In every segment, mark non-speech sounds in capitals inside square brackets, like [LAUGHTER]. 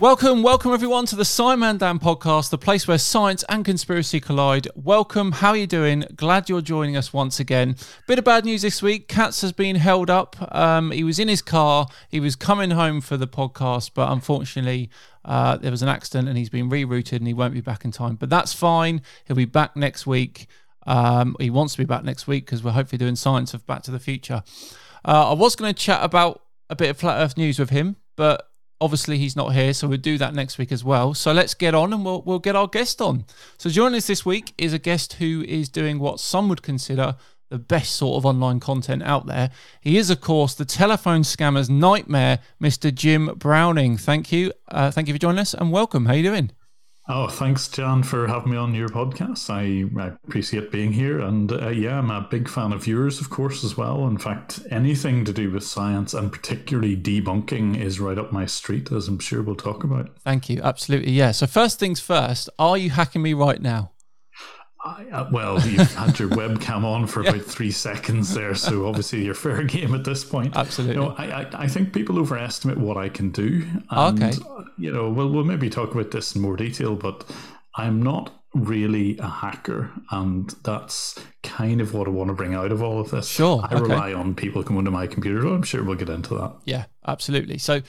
Welcome, welcome everyone to the SciManDan podcast, the place where science and conspiracy collide. Welcome, how are you doing? Glad you're joining us once again. Bit of bad news this week. Katz has been held up. Um, he was in his car. He was coming home for the podcast, but unfortunately, uh, there was an accident and he's been rerouted and he won't be back in time. But that's fine. He'll be back next week. Um, he wants to be back next week because we're hopefully doing science of Back to the Future. Uh, I was going to chat about a bit of flat Earth news with him, but obviously he's not here, so we'll do that next week as well. So let's get on and we'll we'll get our guest on. So joining us this week is a guest who is doing what some would consider the best sort of online content out there. He is, of course, the telephone scammer's nightmare, Mr. Jim Browning. Thank you, uh, thank you for joining us, and welcome. How you doing? Oh, thanks, Jan, for having me on your podcast. I, I appreciate being here. And uh, yeah, I'm a big fan of yours, of course, as well. In fact, anything to do with science and particularly debunking is right up my street, as I'm sure we'll talk about. Thank you. Absolutely. Yeah. So, first things first, are you hacking me right now? I, uh, well, you've had your webcam on for yeah. [LAUGHS] about three seconds there, so obviously you're fair [LAUGHS] game at this point. Absolutely. You know, I, I, I, think people overestimate what I can do. And, okay. You know, we'll, we'll maybe talk about this in more detail, but I'm not really a hacker, and that's kind of what I want to bring out of all of this. Sure. I okay. rely on people coming to my computer. I'm sure we'll get into that. Yeah, absolutely. So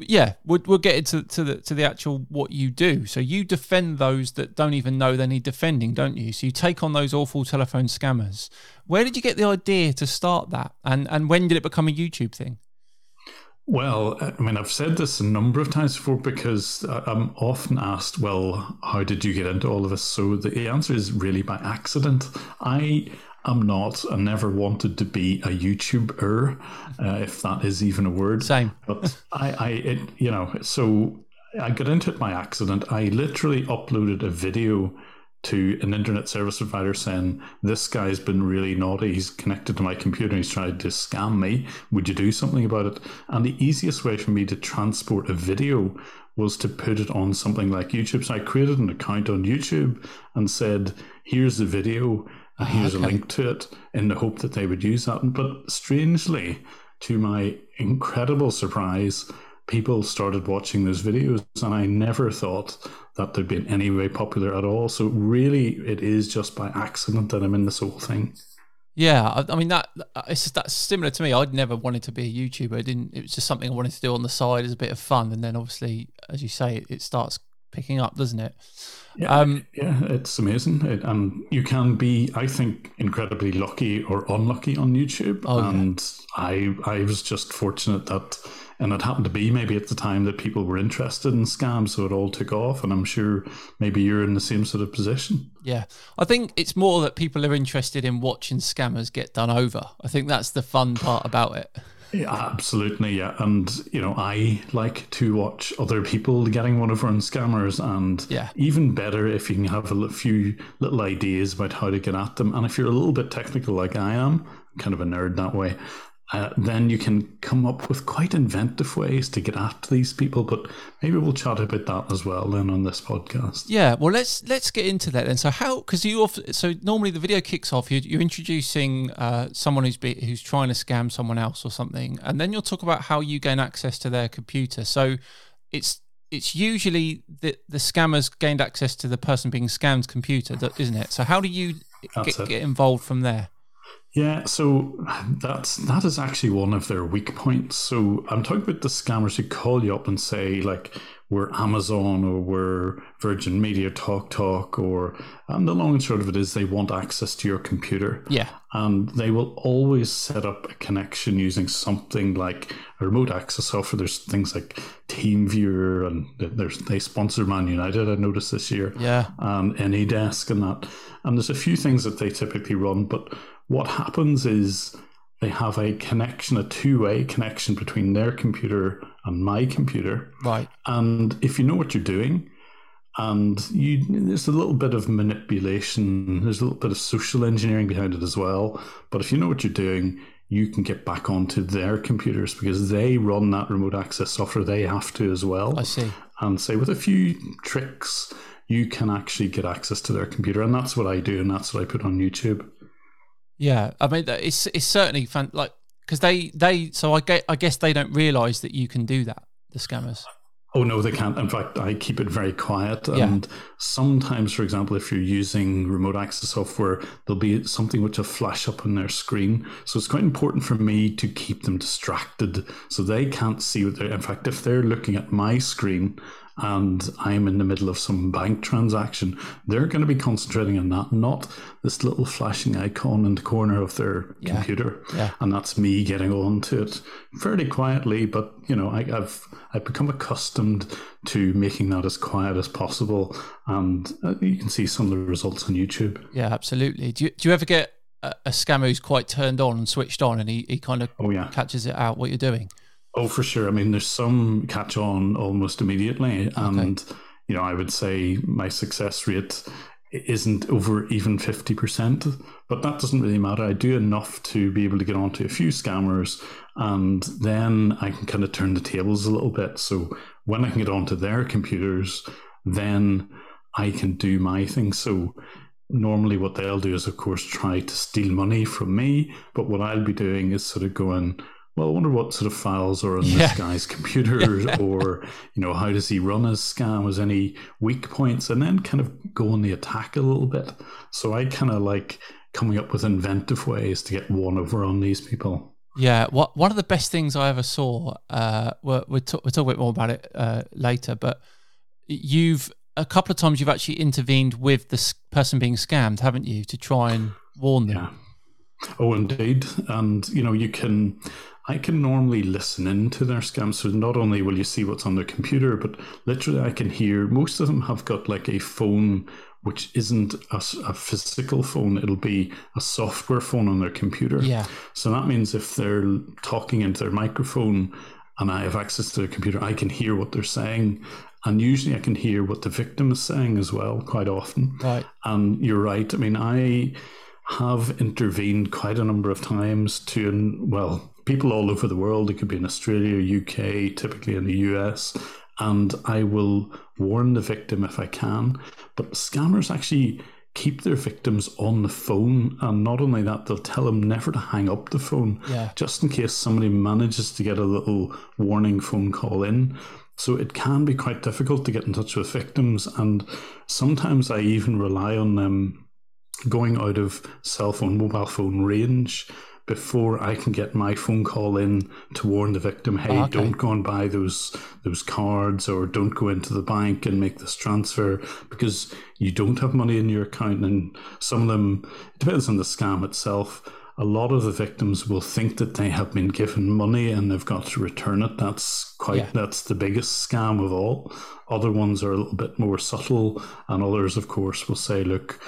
yeah, we'll, we'll get into to the to the actual what you do. So you defend those that don't even know they need defending, don't you? So you take on those awful telephone scammers. Where did you get the idea to start that, and and when did it become a YouTube thing? Well, I mean, I've said this a number of times before because I'm often asked, "Well, how did you get into all of this?" So the answer is really by accident. I am not and never wanted to be a YouTuber, uh, if that is even a word. Same. But I, I, it, you know, so I got into it by accident. I literally uploaded a video to an internet service provider saying, This guy's been really naughty. He's connected to my computer and he's tried to scam me. Would you do something about it? And the easiest way for me to transport a video was to put it on something like YouTube. So I created an account on YouTube and said, Here's the video and ah, here's okay. a link to it in the hope that they would use that. But strangely, to my incredible surprise, people started watching those videos, and I never thought that they'd be in any way popular at all. So really, it is just by accident that I'm in this whole thing. Yeah, I, mean that it's just, that's similar to me. I'd never wanted to be a YouTuber. I didn't. It was just something I wanted to do on the side as a bit of fun, and then obviously, as you say, it starts picking up, doesn't it? Yeah, um, yeah, it's amazing, it, and you can be, I think, incredibly lucky or unlucky on YouTube. Oh, and yeah. I, I was just fortunate that, and it happened to be maybe at the time that people were interested in scams, so it all took off. And I'm sure maybe you're in the same sort of position. Yeah, I think it's more that people are interested in watching scammers get done over. I think that's the fun part about it. Yeah, absolutely, yeah. And you know, I like to watch other people getting one over on scammers, and yeah, even better if you can have a few little ideas about how to get at them. And if you're a little bit technical, like I am, I'm kind of a nerd that way, uh, then you can come up with quite inventive ways to get at these people. But maybe we'll chat about that as well then on this podcast. Yeah, well let's let's get into that then. So how? Because you often, so normally the video kicks off. You're, you're introducing uh, someone who's be, who's trying to scam someone else or something, and then you'll talk about how you gain access to their computer. So it's it's usually the the scammers gained access to the person being scammed computer, isn't it? So how do you get, get involved from there? Yeah, so that's that is actually one of their weak points. So I'm talking about the scammers who call you up and say like we're Amazon or we're Virgin Media Talk Talk or and the long and short of it is they want access to your computer. Yeah. And they will always set up a connection using something like a remote access software. There's things like TeamViewer and there's they sponsor Man United, I noticed this year. Yeah. And AnyDesk and that. And there's a few things that they typically run, but what happens is they have a connection, a two way connection between their computer and my computer. Right. And if you know what you're doing, and you, there's a little bit of manipulation, there's a little bit of social engineering behind it as well. But if you know what you're doing, you can get back onto their computers because they run that remote access software. They have to as well. I see. And say with a few tricks, you can actually get access to their computer. And that's what I do, and that's what I put on YouTube. Yeah, I mean, it's it's certainly fun. Like because they they so I get I guess they don't realize that you can do that. The scammers. Oh no, they can't. In fact, I keep it very quiet. Yeah. And sometimes, for example, if you're using remote access software, there'll be something which will flash up on their screen. So it's quite important for me to keep them distracted so they can't see what they're. In fact, if they're looking at my screen and I'm in the middle of some bank transaction, they're going to be concentrating on that, not this little flashing icon in the corner of their yeah. computer. Yeah. And that's me getting on to it fairly quietly, but you know, I, have I've become accustomed to making that as quiet as possible, and uh, you can see some of the results on YouTube. Yeah, absolutely. Do you, do you ever get a, a scammer who's quite turned on and switched on, and he, he kind of oh, yeah. catches it out what you're doing? Oh, for sure. I mean, there's some catch on almost immediately, and okay. you know, I would say my success rate isn't over even 50%, but that doesn't really matter. I do enough to be able to get onto a few scammers, and then I can kind of turn the tables a little bit. So when I can get onto their computers, then I can do my thing. So normally what they'll do is, of course, try to steal money from me, but what I'll be doing is sort of going, well, I wonder what sort of files are on yeah. this guy's computer, [LAUGHS] or you know, how does he run his scam? Was any weak points, and then kind of go on the attack a little bit. So I kind of like coming up with inventive ways to get one over on these people. Yeah, what one of the best things I ever saw. Uh, we'll, we'll, talk, we'll talk a bit more about it uh, later, but you've a couple of times you've actually intervened with the person being scammed, haven't you, to try and warn them? Yeah. Oh, indeed, and you know you can I can normally listen into their scams. So not only will you see what's on their computer, but literally I can hear most of them have got like a phone which isn't a, a, physical phone. It'll be a software phone on their computer. Yeah. So that means if they're talking into their microphone and I have access to their computer, I can hear what they're saying. And usually I can hear what the victim is saying as well, quite often. Right. And you're right. I mean, I have intervened quite a number of times to, well, people all over the world. It could be in Australia, UK, typically in the US. And I will warn the victim if I can. But scammers actually keep their victims on the phone. And not only that, they'll tell them never to hang up the phone, yeah. just in case somebody manages to get a little warning phone call in. So it can be quite difficult to get in touch with victims. And sometimes I even rely on them going out of cell phone, mobile phone range before I can get my phone call in to warn the victim, hey, oh, okay. don't go and buy those those cards or don't go into the bank and make this transfer because you don't have money in your account. And some of them, it depends on the scam itself. A lot of the victims will think that they have been given money and they've got to return it. That's quite yeah. that's the biggest scam of all. Other ones are a little bit more subtle, and others, of course, will say, look,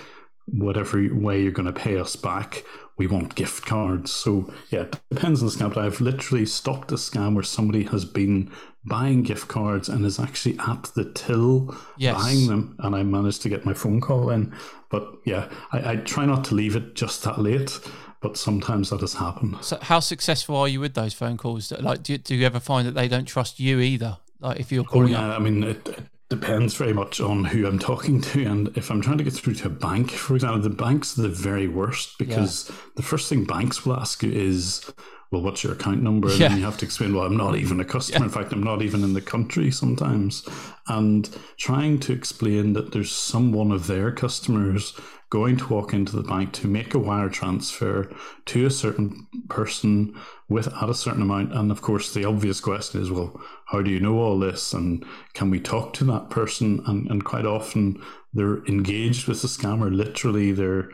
whatever way you're going to pay us back, we want gift cards. So yeah, it depends on the scam. But I've literally stopped a scam where somebody has been buying gift cards and is actually at the till yes. buying them, and I managed to get my phone call in. But yeah, I, I try not to leave it just that late. But sometimes that has happened. So, how successful are you with those phone calls? Like, do you, do you ever find that they don't trust you either? Like, if you're oh, calling, oh, yeah, up? I mean, it, it depends very much on who I'm talking to. And if I'm trying to get through to a bank, for example, the banks are the very worst because yeah. the first thing banks will ask you is, well, what's your account number? And yeah. then you have to explain, well, I'm not even a customer. Yeah. In fact, I'm not even in the country sometimes. And trying to explain that there's some one of their customers going to walk into the bank to make a wire transfer to a certain person with at a certain amount. And of course, the obvious question is, well, how do you know all this? And can we talk to that person? And, and quite often they're engaged with the scammer. Literally, they're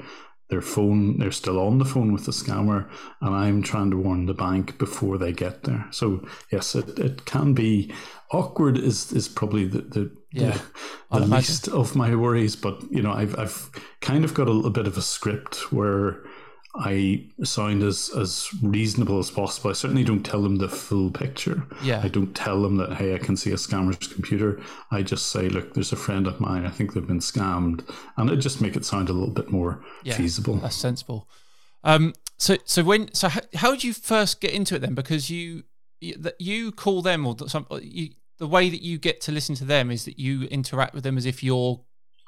their phone they're still on the phone with the scammer and i'm trying to warn the bank before they get there. So yes it, it can be awkward is is probably the the, yeah, [LAUGHS] the, the least of my worries but you know i've i've kind of got a little bit of a script where I sound as as reasonable as possible. I certainly don't tell them the full picture. Yeah. I don't tell them that hey, I can see a scammer's computer. I just say, look, there's a friend of mine. I think they've been scammed, and it just make it sound a little bit more yeah, feasible. That's sensible. Um. So so when so how, how did you first get into it then? Because you you, you call them or some you the way that you get to listen to them is that you interact with them as if you're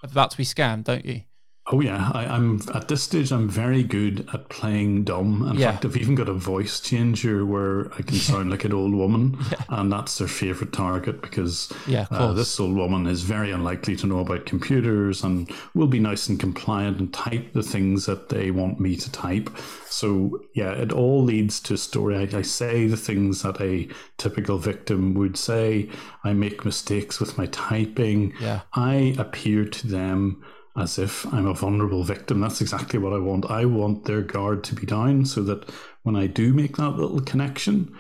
about to be scammed, don't you? Oh yeah, I, am at this stage. I'm very good at playing dumb. In Yeah. fact, I've even got a voice changer where I can [LAUGHS] sound like an old woman, Yeah. and that's their favorite target because Yeah, uh, this old woman is very unlikely to know about computers and will be nice and compliant and type the things that they want me to type. So yeah, it all leads to a story. I, I say the things that a typical victim would say. I make mistakes with my typing. Yeah. I appear to them as if I'm a vulnerable victim. That's exactly what I want. I want their guard to be down so that when I do make that little connection,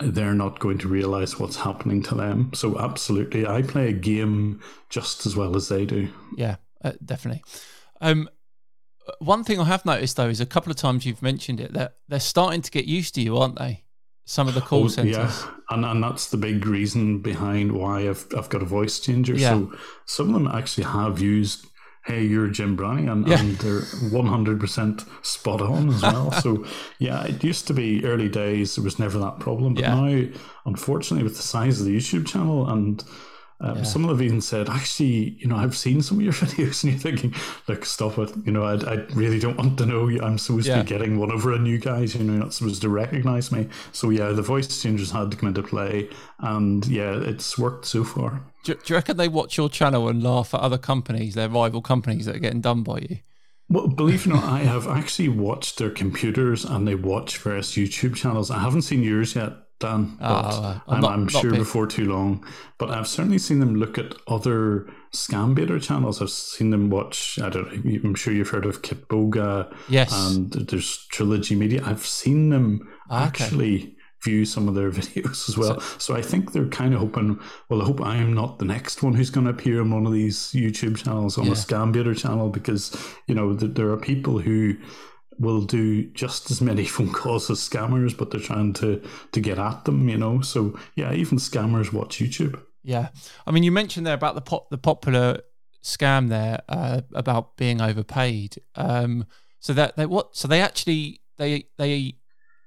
they're not going to realize what's happening to them. So, absolutely, I play a game just as well as they do. Yeah, uh, definitely. Um, one thing I have noticed though is a couple of times you've mentioned it that they're starting to get used to you, aren't they? Some of the call Oh, centers. Yeah, and, and that's the big reason behind why I've, I've got a voice changer. Yeah. So, some of them actually have used, hey, you're Jim Browning, and, Yeah. and they're 100% spot on as well. so, yeah, it used to be early days, there was never that problem. But Yeah. now, unfortunately, with the size of the YouTube channel and um, Yeah. Some of them even said, actually, you know, I've seen some of your [LAUGHS] videos, and you're thinking, look, stop it. You know, I, I really don't want to know. I'm supposed Yeah. to be getting one over on you guys. You know, you're not supposed to recognize me. So, yeah, the voice changers had to come into play. And yeah, it's worked so far. Do, do you reckon they watch your channel and laugh at other companies, their rival companies that are getting done by you? Well, believe it or not, I have actually watched their computers and they watch various YouTube channels. I haven't seen yours yet, Dan, but uh, I'm I'm, not- I'm sure big. before too long. But I've certainly seen them look at other scam baiter channels. I've seen them watch, I don't know, I'm sure you've heard of Kitboga Yes. and there's Trilogy Media. I've seen them Ah, okay. actually view some of their [LAUGHS] videos as well. So, I think they're kind of hoping, well, I hope I am not the next one who's going to appear on one of these YouTube channels, on Yeah. a scam baiter channel, because, you know, th- there are people who will do just as many [LAUGHS] phone calls as scammers, but they're trying to, to get at them, you know. So, yeah, even scammers watch YouTube. Yeah, I mean, you mentioned there about the pop, the popular scam there uh, about being overpaid. Um, so that they what? So they actually they they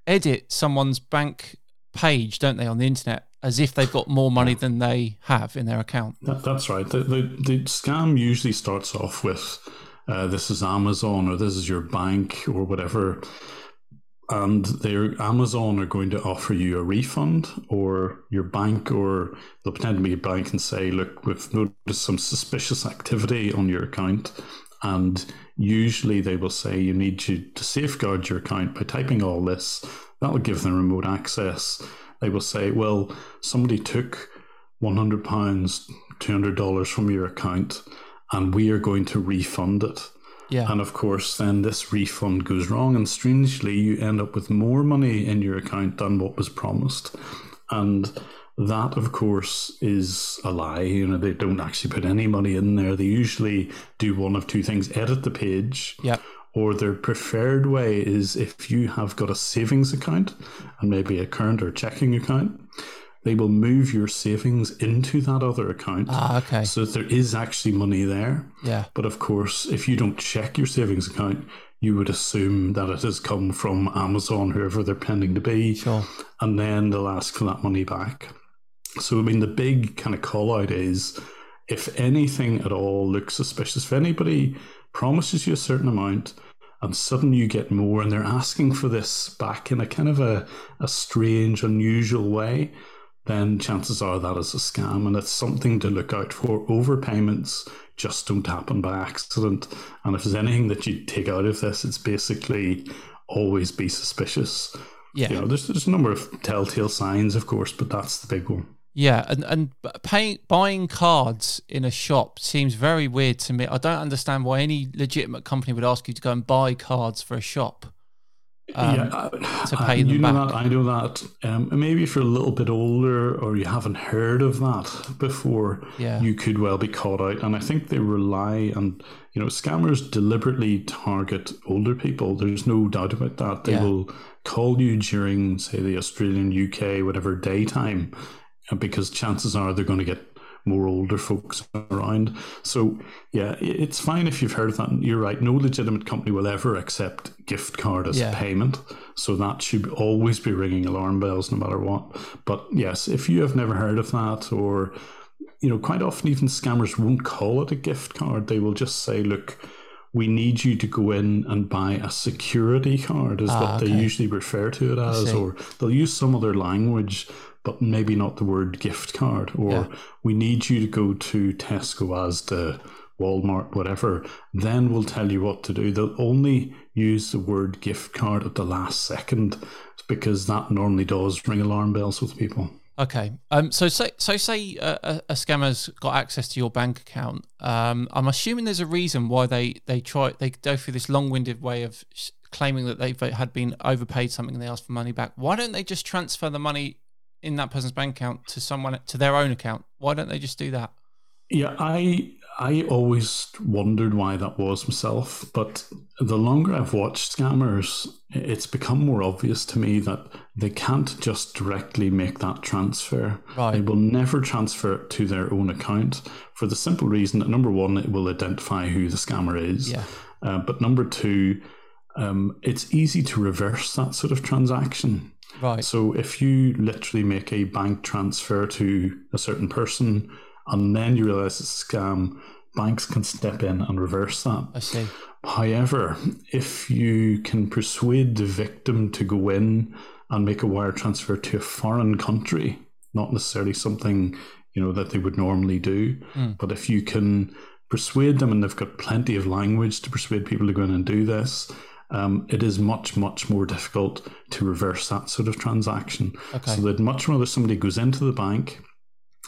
edit someone's bank page, don't they, on the internet, as if they've got more money than they have in their account. That, that's right. The, the, the scam usually starts off with uh, this is Amazon or this is your bank or whatever. And their Amazon are going to offer you a refund, or your bank, or they'll pretend to be a bank and say, Look, we've noticed some suspicious activity on your account. And usually they will say, You need you to safeguard your account by typing all this. That will give them remote access. They will say, Well, somebody took £100, $200 from your account, and we are going to refund it. Yeah, And of course, then this refund goes wrong, and strangely, you end up with more money in your account than what was promised. And that, of course, is a lie. You know, they don't actually put any money in there. They usually do one of two things edit the page, yeah, or their preferred way is if you have got a savings account and maybe a current or checking account, they will move your savings into that other account. Ah, okay, so that there is actually money there. yeah, But of course, if you don't check your savings account, you would assume that it has come from Amazon, whoever they're pretending to be, sure, and then they'll ask for that money back. So, I mean, the big kind of call out is if anything at all looks suspicious, if anybody promises you a certain amount and suddenly you get more and they're asking for this back in a kind of a, a strange, unusual way, then chances are that is a scam and it's something to look out for. Overpayments just don't happen by accident. And if there's anything that you take out of this, it's basically always be suspicious. yeah, You know, there's, there's a number of telltale signs, of course, but that's the big one. yeah, and and paying buying cards in a shop seems very weird to me. I don't understand why any legitimate company would ask you to go and buy cards for a shop. Um, yeah, I- to I- pay them you know back. that. I know that. Um, maybe if you're a little bit older or you haven't heard of that before, Yeah. you could well be caught out. And I think they rely on, you know, scammers deliberately target older people. There's no doubt about that. They Yeah. will call you during, say, the Australian, UK, whatever daytime, uh, because chances are they're going to get more older folks around. So yeah, it's fine if you've heard of that. You're right. No legitimate company will ever accept gift card as Yeah. payment. So that should always be ringing alarm bells no matter what. But yes, if you have never heard of that or you know, quite often even scammers won't call it a gift card. They will just say, look, we need you to go in and buy a security card, is Ah, what they okay. usually refer to it as, or they'll use some other language, but maybe not the word gift card. Or Yeah. we need you to go to Tesco, Asda, Walmart, whatever. Then we'll tell you what to do. They'll only use the word gift card at the last second because that normally does ring alarm bells with people. Okay. Um. So say so say a, a, scammer's got access to your bank account. Um. I'm assuming there's a reason why they they try they go through this long-winded way of claiming that they've had been overpaid something and they ask for money back. Why don't they just transfer the money in that person's bank account to someone to their own account? Why don't they just do that? Yeah, I I always wondered why that was myself, but the longer I've watched scammers, it's become more obvious to me that they can't just directly make that transfer. Right. They will never transfer it to their own account for the simple reason that number one, it will identify who the scammer is. Yeah. Uh, but number two, um, it's easy to reverse that sort of transaction. Right. So if you literally make a bank transfer to a certain person and then you realize it's a scam, banks can step in and reverse that. I see. However, if you can persuade the victim to go in and make a wire transfer to a foreign country, not necessarily something you know that they would normally do, Mm. but if you can persuade them and they've got plenty of language to persuade people to go in and do this, um, it is much much more difficult to reverse that sort of transaction. Okay. So they'd much rather somebody goes into the bank,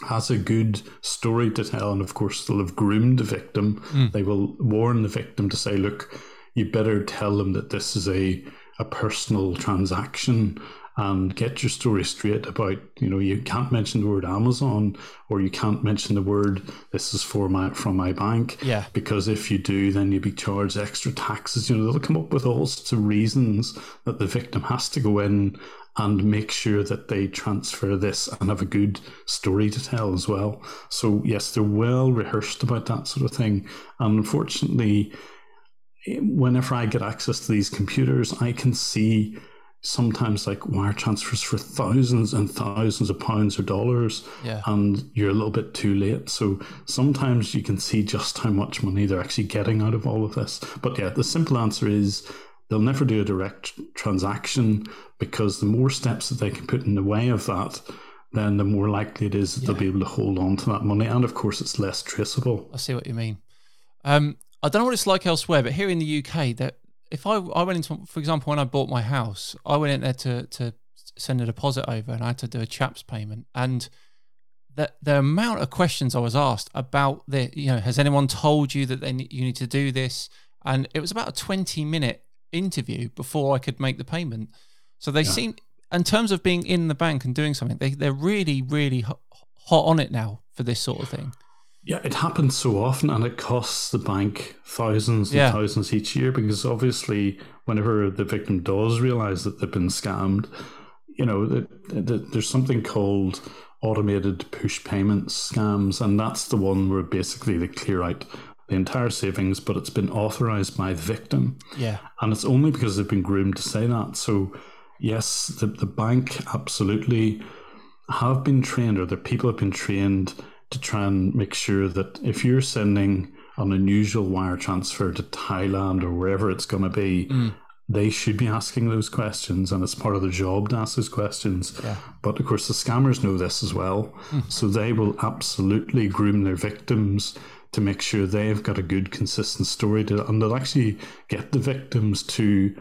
has a good story to tell, and of course they'll have groomed the victim. Mm. They will warn the victim to say, "Look, you better tell them that this is a a personal transaction." And get your story straight about, you know, you can't mention the word Amazon or you can't mention the word this is for my from my bank Yeah. because if you do, then you'll be charged extra taxes. You know, they'll come up with all sorts of reasons that the victim has to go in and make sure that they transfer this and have a good story to tell as well. So, yes, they're well rehearsed about that sort of thing. And unfortunately, whenever I get access to these computers, I can see sometimes like wire transfers for thousands and thousands of pounds or dollars Yeah. and you're a little bit too late. So sometimes you can see just how much money they're actually getting out of all of this. But yeah, the simple answer is they'll never do a direct transaction because the more steps that they can put in the way of that, then the more likely it is that they'll be able to hold on to that money. And of course, it's less traceable. I see what you mean. Um, I don't know what it's like elsewhere, but here in the UK, that if I I went into, for example, when I bought my house, I went in there to to send a deposit over, and I had to do a chaps payment, and the the amount of questions I was asked about the, you know, has anyone told you that they you need to do this? And it was about a twenty minute interview before I could make the payment. So they Yeah. seem, in terms of being in the bank and doing something, they they're really really hot, hot on it now for this sort of thing. Yeah, it happens so often and it costs the bank thousands and Yeah. thousands each year because obviously, whenever the victim does realize that they've been scammed, you know, that that there's something called automated push payments scams, and that's the one where basically they clear out the entire savings, but it's been authorized by the victim. Yeah. And it's only because they've been groomed to say that. So, yes, the, the bank absolutely have been trained, or the people have been trained to try and make sure that if you're sending an unusual wire transfer to Thailand or wherever it's going to be, mm. they should be asking those questions, and it's part of their job to ask those questions. Yeah. But of course, the scammers know this as well. Hmm. So they will absolutely groom their victims to make sure they've got a good, consistent story to, and they'll actually get the victims to,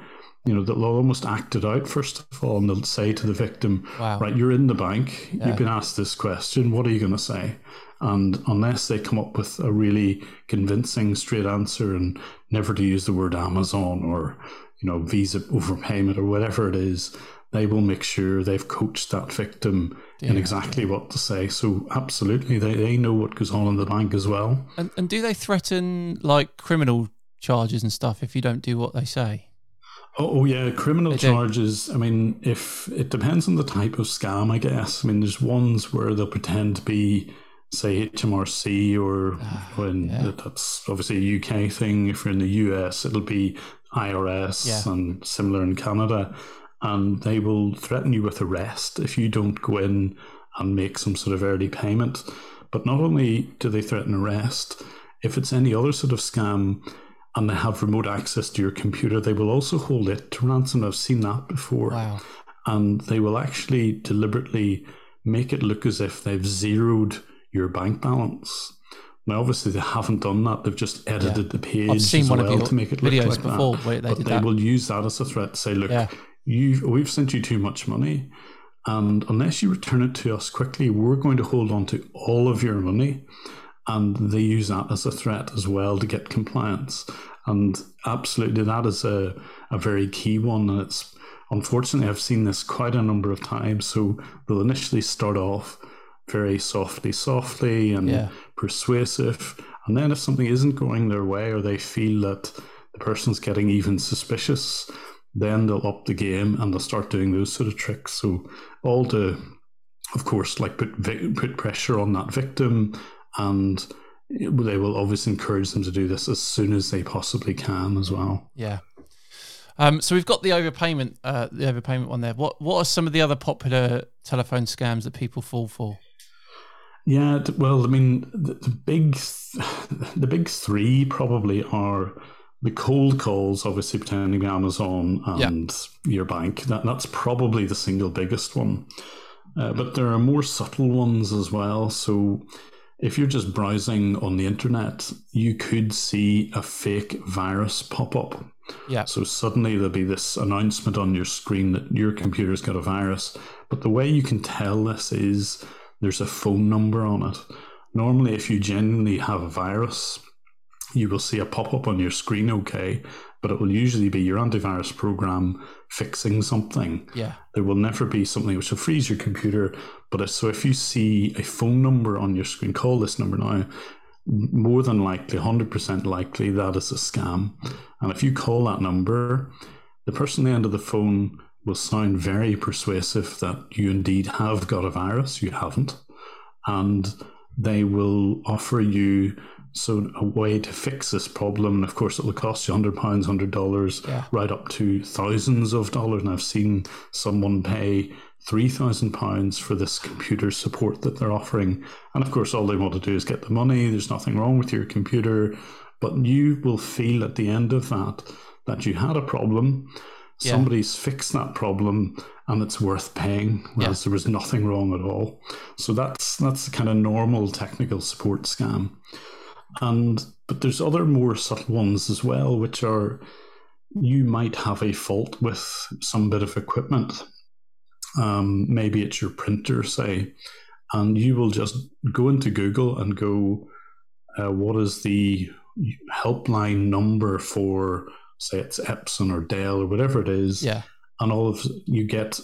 you know, they'll almost act it out first of all, and they'll say to the victim, Wow. right, you're in the bank, you've been asked this question, what are you going to say? And unless they come up with a really convincing straight answer and never to use the word Amazon or, you know, Visa overpayment or whatever it is, they will make sure they've coached that victim in exactly what to say. So absolutely, they, they know what goes on in the bank as well. And and do they threaten like criminal charges and stuff if you don't do what they say? Oh, oh, yeah, criminal charges. I mean, if it depends on the type of scam, I guess. I mean, there's ones where they'll pretend to be, say, HMRC, or when Ah, yeah. that's obviously a UK thing. If you're in the US, it'll be IRS Yeah. and similar in Canada, and they will threaten you with arrest if you don't go in and make some sort of early payment. But not only do they threaten arrest, if it's any other sort of scam, and they have remote access to your computer, they will also hold it to ransom. I've seen that before. Wow. And they will actually deliberately make it look as if they've zeroed your bank balance. Now, obviously, they haven't done that. They've just edited Yeah. the page I've seen as one well of your to make it look videos like before that. where they but they that. will use that as a threat to say, look, Yeah. you we've sent you too much money, and unless you return it to us quickly, we're going to hold on to all of your money. And they use that as a threat as well to get compliance. And absolutely, that is a, a very key one. And it's unfortunately, I've seen this quite a number of times. So they'll initially start off very softly, softly and Yeah. persuasive. And then if something isn't going their way or they feel that the person's getting even suspicious, then they'll up the game and they'll start doing those sort of tricks. So all to, of course, like put put pressure on that victim, and they will obviously encourage them to do this as soon as they possibly can as well. Yeah. Um, so we've got the overpayment, uh, the overpayment one there. What what are some of the other popular telephone scams that people fall for? Yeah, well, I mean, the, the big, [LAUGHS] the big three probably are the cold calls, obviously pretending to be Amazon Yeah. and your bank. That that's probably the single biggest one. Uh, but there are more subtle ones as well. So if you're just browsing on the internet, you could see a fake virus pop up. Yeah. So suddenly there'll be this announcement on your screen that your computer's got a virus. But the way you can tell this is there's a phone number on it. Normally, if you genuinely have a virus, you will see a pop up on your screen, okay, but it will usually be your antivirus program fixing something. Yeah. There will never be something which will freeze your computer. But if, so if you see a phone number on your screen, call this number now. More than likely, 100% likely, that is a scam. And if you call that number, the person at the end of the phone will sound very persuasive that you indeed have got a virus. You haven't. And they will offer you so a way to fix this problem. And of course, it will cost you hundred pounds, hundred dollars, Yeah. right up to thousands of dollars. And I've seen someone pay three thousand pounds for this computer support that they're offering. And of course, all they want to do is get the money. There's nothing wrong with your computer, but you will feel at the end of that that you had a problem. Yeah. Somebody's fixed that problem and it's worth paying, whereas there was nothing wrong at all. So that's that's the kind of normal technical support scam. And but there's other more subtle ones as well, which are you might have a fault with some bit of equipment. Um, maybe it's your printer, say, and you will just go into Google and go, uh, what is the helpline number for, say, it's Epson or Dell or whatever it is, Yeah. and all of you get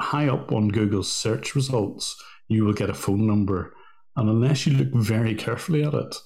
high up on Google's search results, you will get a phone number, and unless you look very carefully at it,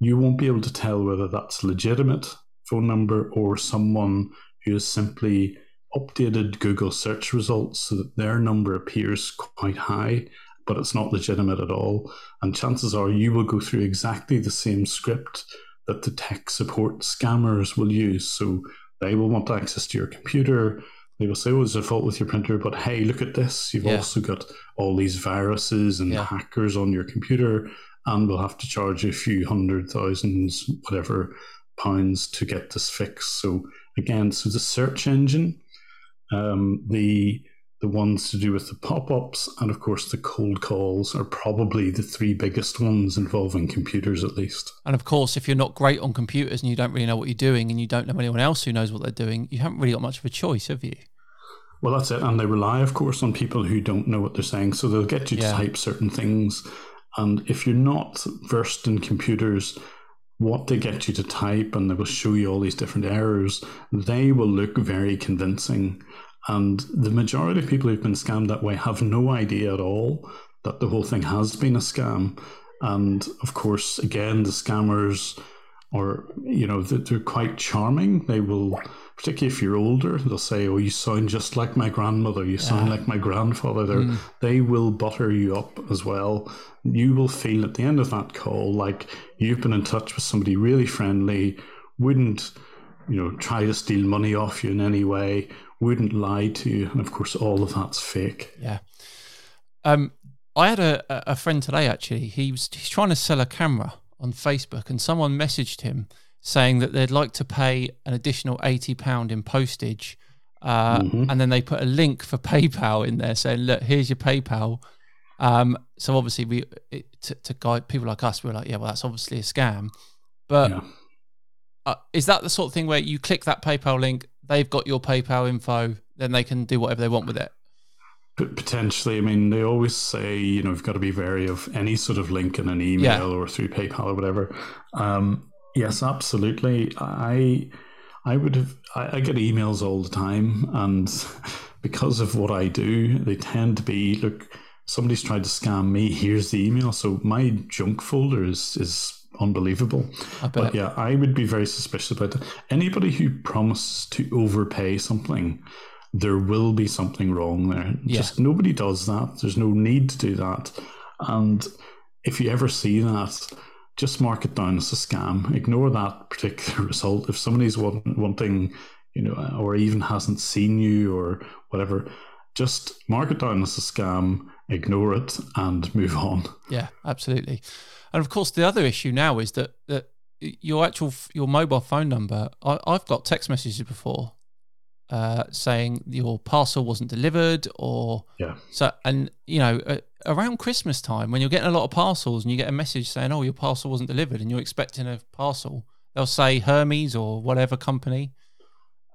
you won't be able to tell whether that's legitimate phone number or someone who has simply updated Google search results so that their number appears quite high, but it's not legitimate at all. And chances are you will go through exactly the same script that the tech support scammers will use. So they will want access to your computer. They will say, oh, there's a fault with your printer, but hey, look at this. You've Yeah. also got all these viruses and Yeah. hackers on your computer, and we'll have to charge you a few hundred thousands, whatever, pounds to get this fixed. So again, so the search engine, um, the the ones to do with the pop-ups, and of course the cold calls are probably the three biggest ones involving computers, at least. And of course, if you're not great on computers and you don't really know what you're doing and you don't know anyone else who knows what they're doing, you haven't really got much of a choice, have you? Well, that's it. And they rely, of course, on people who don't know what they're saying. So they'll get you to Yeah. type certain things. And if you're not versed in computers, what they get you to type and they will show you all these different errors, they will look very convincing. And the majority of people who've been scammed that way have no idea at all that the whole thing has been a scam. And of course, again, the scammers are, you know, they're they're quite charming. They will, particularly if you're older, they'll say, "Oh, you sound just like my grandmother. You sound Yeah. like my grandfather." Mm. They will butter you up as well. You will feel at the end of that call like you've been in touch with somebody really friendly, wouldn't, you know, try to steal money off you in any way, wouldn't lie to you, and of course, all of that's fake. Yeah. Um, I had a, a a friend today actually. He was he's trying to sell a camera on Facebook, and someone messaged him saying that they'd like to pay an additional eighty pound in postage, uh, Mhm. and then they put a link for [LAUGHS] PayPal in there, saying, "Look, here's your PayPal." Um, so obviously, we it, to, to guide people like us, we're like, "Yeah, well, that's obviously a scam." But yeah. uh, is that the sort of thing where you click that PayPal link, they've got your PayPal info, then they can do whatever they want with it? Potentially, I mean, they always say you know you've got to be wary of any sort of link in an email Yeah. or through PayPal or whatever. Um, yes, absolutely. I I would have. I, I get emails all the time, and [LAUGHS] because of what I do, they tend to be look. Somebody's tried to scam me. Here's the email. So my junk folder is is unbelievable. But yeah, I would be very suspicious about that. Anybody who promises to overpay something, there will be something wrong there. Yeah. Just nobody does that. There's no need to do that. And if you ever see that, just mark it down as a scam. Ignore that particular [LAUGHS] result. If somebody's want, wanting, you know, or even hasn't seen you or whatever, just mark it down as a scam, ignore it, and move on. Yeah, absolutely. And of course, the other issue now is that that your actual your mobile phone number. I, I've got text messages before uh, saying your parcel wasn't delivered, or Yeah. so. And you know, uh, around Christmas time, when you're getting a lot of parcels and you get a message saying, "Oh, your parcel wasn't delivered," and you're expecting a parcel, they'll say Hermes or whatever company,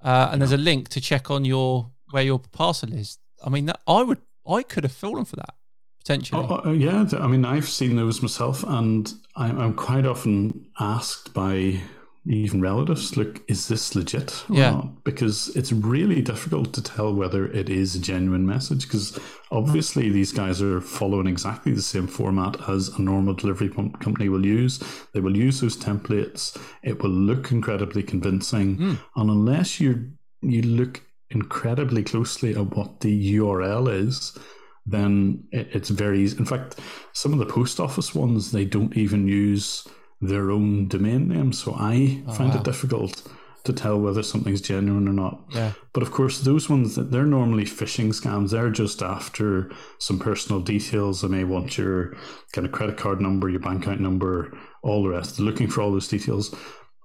uh, and there's a link to check on your where your parcel is. I mean, that, I would, I could have fallen for that potentially. Oh, oh, yeah, I mean, I've seen those myself, and I'm quite often asked by even relatives, "Look, is this legit or Yeah. not?" Because it's really difficult to tell whether it is a genuine message. Because obviously, these guys are following exactly the same format as a normal delivery com- company will use. They will use those templates. It will look incredibly convincing, Mm. and unless you you look incredibly closely at what the URL is, then it, it's very easy. In fact, some of the post office ones they don't even use their own domain name, so I Oh, find wow. it difficult to tell whether something's genuine or not. yeah, But of course, those ones that they're normally phishing scams. They're just after some personal details. They may want your kind of credit card number, your bank account number, all the rest. They're looking for all those details.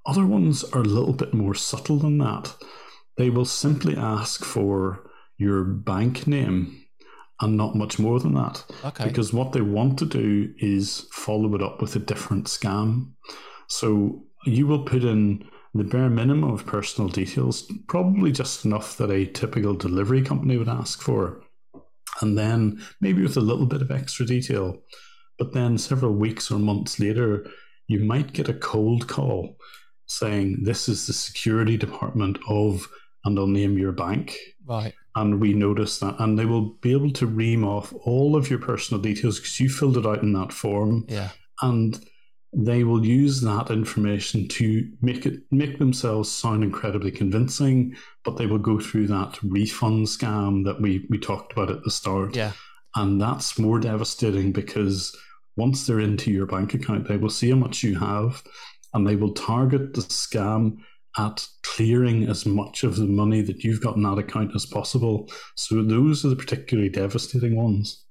Other ones are a little bit more subtle than that. They will simply ask for your bank name and not much more than that. okay, Because what they want to do is follow it up with a different scam. So you will put in the bare minimum of personal details, probably just enough that a typical delivery company would ask for. And then maybe with a little bit of extra detail. But then several weeks or months later, you might get a cold call saying, This is the security department of, and they'll name your bank right, and we notice that and they will be able to ream off all of your personal details because you filled it out in that form. Yeah, and they will use that information to make it make themselves sound incredibly convincing but they will go through that refund scam that we we talked about at the start. Yeah, and that's more devastating because once they're into your bank account they will see how much you have and they will target the scam at clearing as much of the money that you've got in that account as possible so those are the particularly devastating ones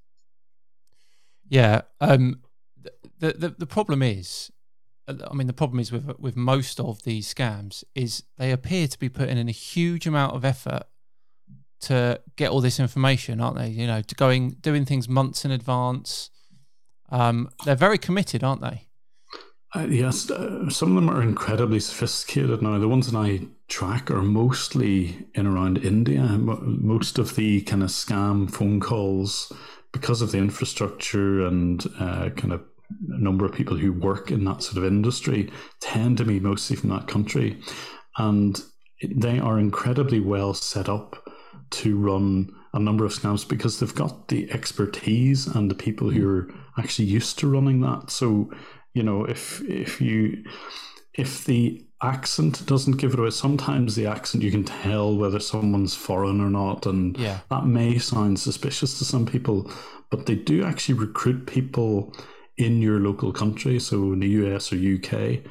yeah. Um, the the the problem is, I mean, the problem is with with most of these scams is they appear to be putting in a huge amount of effort to get all this information, aren't they? You know, to going doing things months in advance. Um, they're very committed, aren't they? Uh, yes, uh, some of them are incredibly sophisticated now. The ones that I track are mostly in around India. Most of the kind of scam phone calls, because of the infrastructure and uh, kind of number of people who work in that sort of industry, tend to be mostly from that country. And they are incredibly well set up to run a number of scams because they've got the expertise and the people who are actually used to running that. So, you know, if if you if the accent doesn't give it away, sometimes the accent you can tell whether someone's foreign or not, and Yeah. that may sound suspicious to some people, but they do actually recruit people in your local country, so in the US or UK.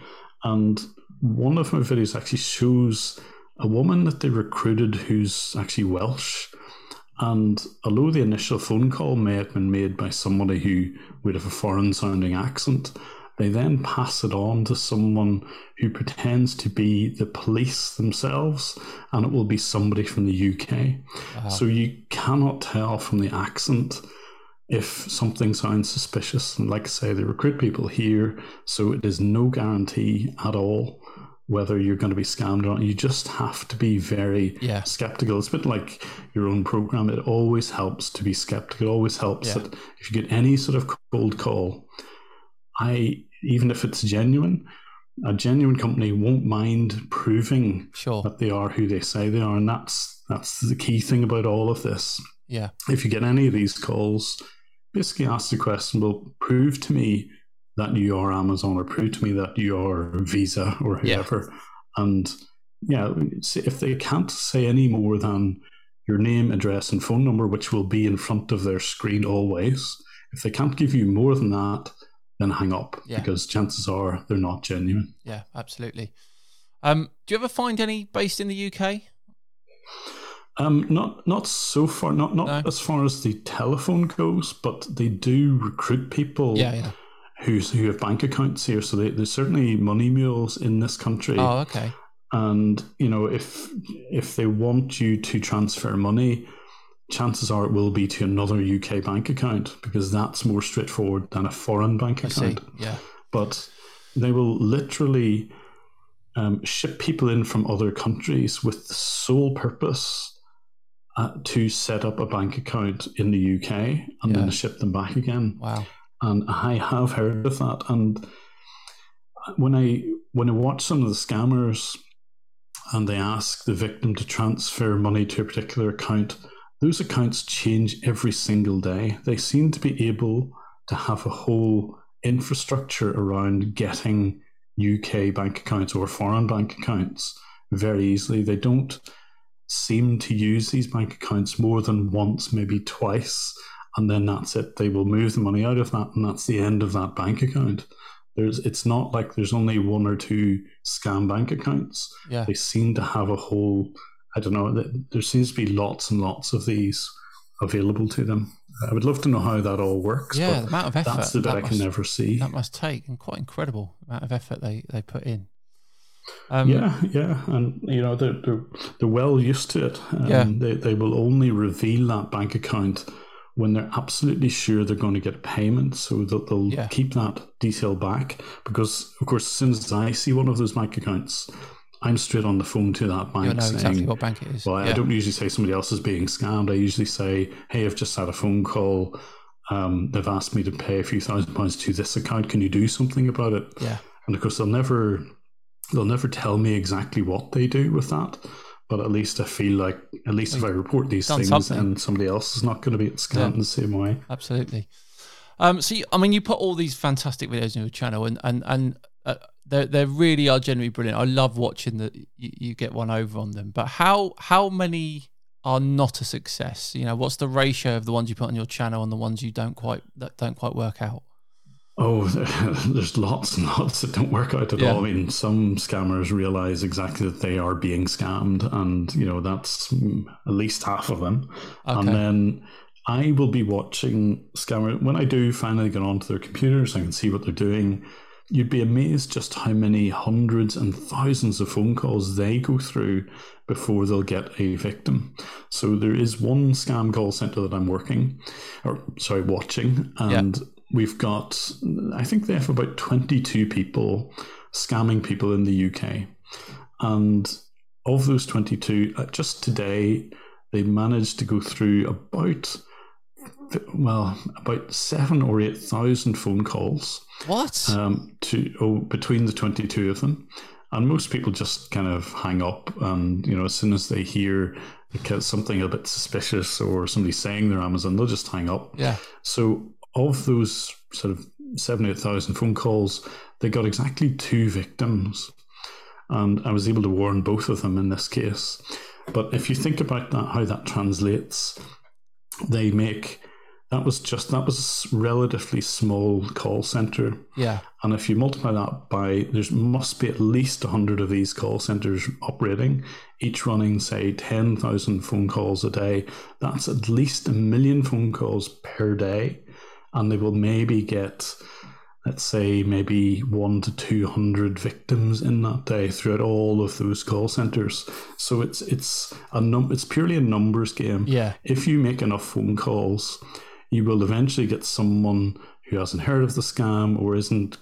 And one of my videos actually shows a woman that they recruited who's actually Welsh. And although the initial phone call may have been made by somebody who would have a foreign sounding accent, They then pass it on to someone who pretends to be the police themselves, and it will be somebody from the UK. Wow. So you cannot tell from the accent if something sounds suspicious. And like I say, they recruit people here, so it is no guarantee at all whether you're going to be scammed or not. You just have to be very Yeah. skeptical. It's a bit like your own program. It always helps to be skeptical. It always helps Yeah. that if you get any sort of cold call, I even if it's genuine, a genuine company won't mind proving Sure. that they are who they say they are, and that's that's the key thing about all of this. Yeah. If you get any of these calls, basically ask the question, well, prove to me that you are Amazon or prove to me that you are Visa or Yeah. whoever. And yeah, if they can't say any more than your name, address, and phone number, which will be in front of their screen always, if they can't give you more than that, then hang up Yeah. because chances are they're not genuine. Yeah. Absolutely. Um, do you ever find any based in the UK? Um, not not so far, not not No. as far as the telephone goes, but they do recruit people Yeah. Yeah. who who have bank accounts here. So they, there's certainly money mules in this country, Oh, okay. and you know if if they want you to transfer money, chances are it will be to another UK bank account because that's more straightforward than a foreign bank account. Yeah. But they will literally um, ship people in from other countries with the sole purpose uh, to set up a bank account in the UK and Yeah. then ship them back again. Wow. And I have heard of that. And when I when I watch some of the scammers and they ask the victim to transfer money to a particular account, those accounts change every single day. They seem to be able to have a whole infrastructure around getting UK bank accounts or foreign bank accounts very easily. They don't seem to use these bank accounts more than once, maybe twice, and then that's it. They will move the money out of that, and that's the end of that bank account. There's, it's not like there's only one or two scam bank accounts. Yeah. They seem to have a whole. I don't know. There seems to be lots and lots of these available to them. I would love to know how that all works. Yeah. but The amount of effort that's the bit that I can must, never see. that must take, and quite incredible amount of effort they they put in. Um, yeah, yeah, and you know they're they're, they're well used to it. Um, Yeah. they they will only reveal that bank account when they're absolutely sure they're going to get payment. So they'll, they'll Yeah. keep that detail back because, of course, as soon as I see one of those bank accounts, I'm straight on the phone to that bank You know saying, exactly what bank it is. well, yeah. I don't usually say somebody else is being scammed. I usually say, hey, I've just had a phone call. Um, they've asked me to pay a few thousand pounds to this account. Can you do something about it? Yeah. And of course, they'll never they'll never tell me exactly what they do with that. But at least I feel like at least if I report these things, something. and somebody else is not going to be scammed in the same way. Absolutely. Um, so, you, I mean, you put all these fantastic videos in your channel, and and and uh, they they really are genuinely brilliant. I love watching that you, you get one over on them. But how how many are not a success? You know, what's the ratio of the ones you put on your channel and the ones you don't quite that don't quite work out? Oh, [LAUGHS] there's lots and lots that don't work out at Yeah. all. I mean, some scammers realize exactly that they are being scammed, and you know that's at least half of them. And then I will be watching scammer when I do finally get onto their computers. I can see what they're doing. You'd be amazed just how many hundreds and thousands of phone calls they go through before they'll get a victim. So there is one scam call center that I'm working, or sorry, watching, and we've got I think they have about 22 people scamming people in the UK, and of those 22, uh, just today they managed to go through about well about seven or eight thousand phone calls What? um, to oh, between the 22 of them and most people just kind of hang up and you know as soon as they hear something a bit suspicious or somebody saying they're amazon they'll just hang up yeah. so of those sort of seven eight thousand phone calls they got exactly two victims and i was able to warn both of them in this case but if you think about that how that translates they make that was just that was a relatively small call center Yeah. and if you multiply that by, there must be at least 100 of these call centers operating, each running, say, 10,000 phone calls a day. That's at least a million phone calls per day. And they will maybe get let's say maybe one to two hundred victims in that day throughout all of those call centers. So it's it's a num it's purely a numbers game. Yeah. If you make enough phone calls, you will eventually get someone who hasn't heard of the scam or isn't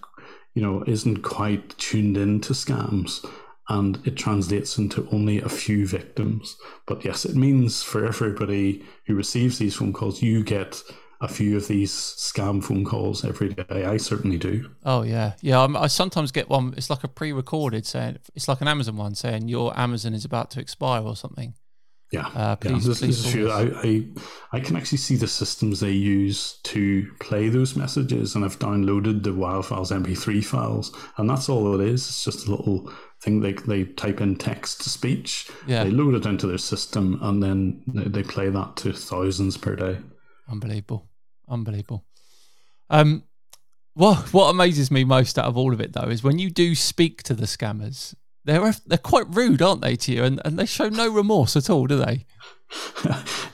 you know isn't quite tuned in to scams and it translates into only a few victims. But yes, it means for everybody who receives these phone calls, you get a few of these scam phone calls every day. I certainly do. Oh yeah, yeah. I'm, i sometimes get one. It's like a pre-recorded saying it's like an Amazon one saying your Amazon is about to expire or something. Yeah, uh, please, yeah. This, please this is I, I I can actually see the systems they use to play those messages, and I've downloaded the WAV files, MP3 files, and that's all it is. It's just a little thing they they type in text to speech. Yeah. They load it into their system, and then they play that to thousands per day. Unbelievable, unbelievable. Um, what what amazes me most out of all of it though is when you do speak to the scammers, they're they're quite rude, aren't they, to you? And and they show no remorse at all, do they? [LAUGHS]